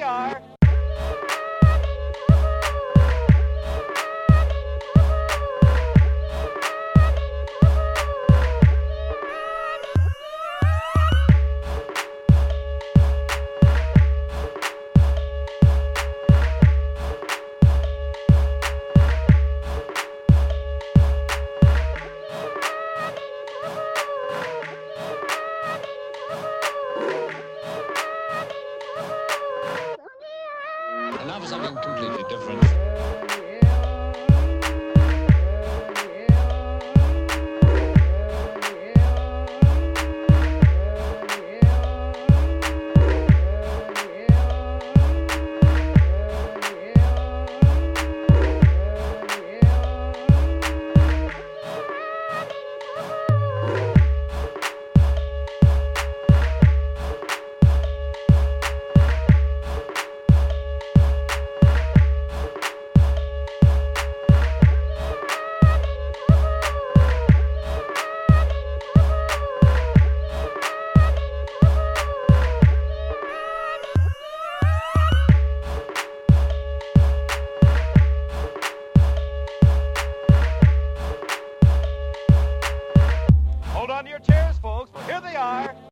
We are. novos aventureiros. Hold on to your chairs, folks. Here they are.